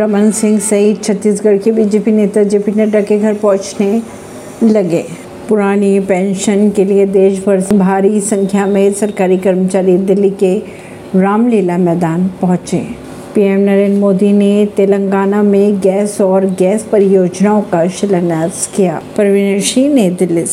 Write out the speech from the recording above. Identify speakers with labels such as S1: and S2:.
S1: रमन सिंह सहित छत्तीसगढ़ के बीजेपी नेता जेपी नड्डा के घर पहुँचने लगे। पुरानी पेंशन के लिए देश भर से भारी संख्या में सरकारी कर्मचारी दिल्ली के रामलीला मैदान पहुँचे। पीएम नरेंद्र मोदी ने तेलंगाना में गैस और गैस परियोजनाओं का शिलान्यास किया। परवीन सिंह ने दिल्ली से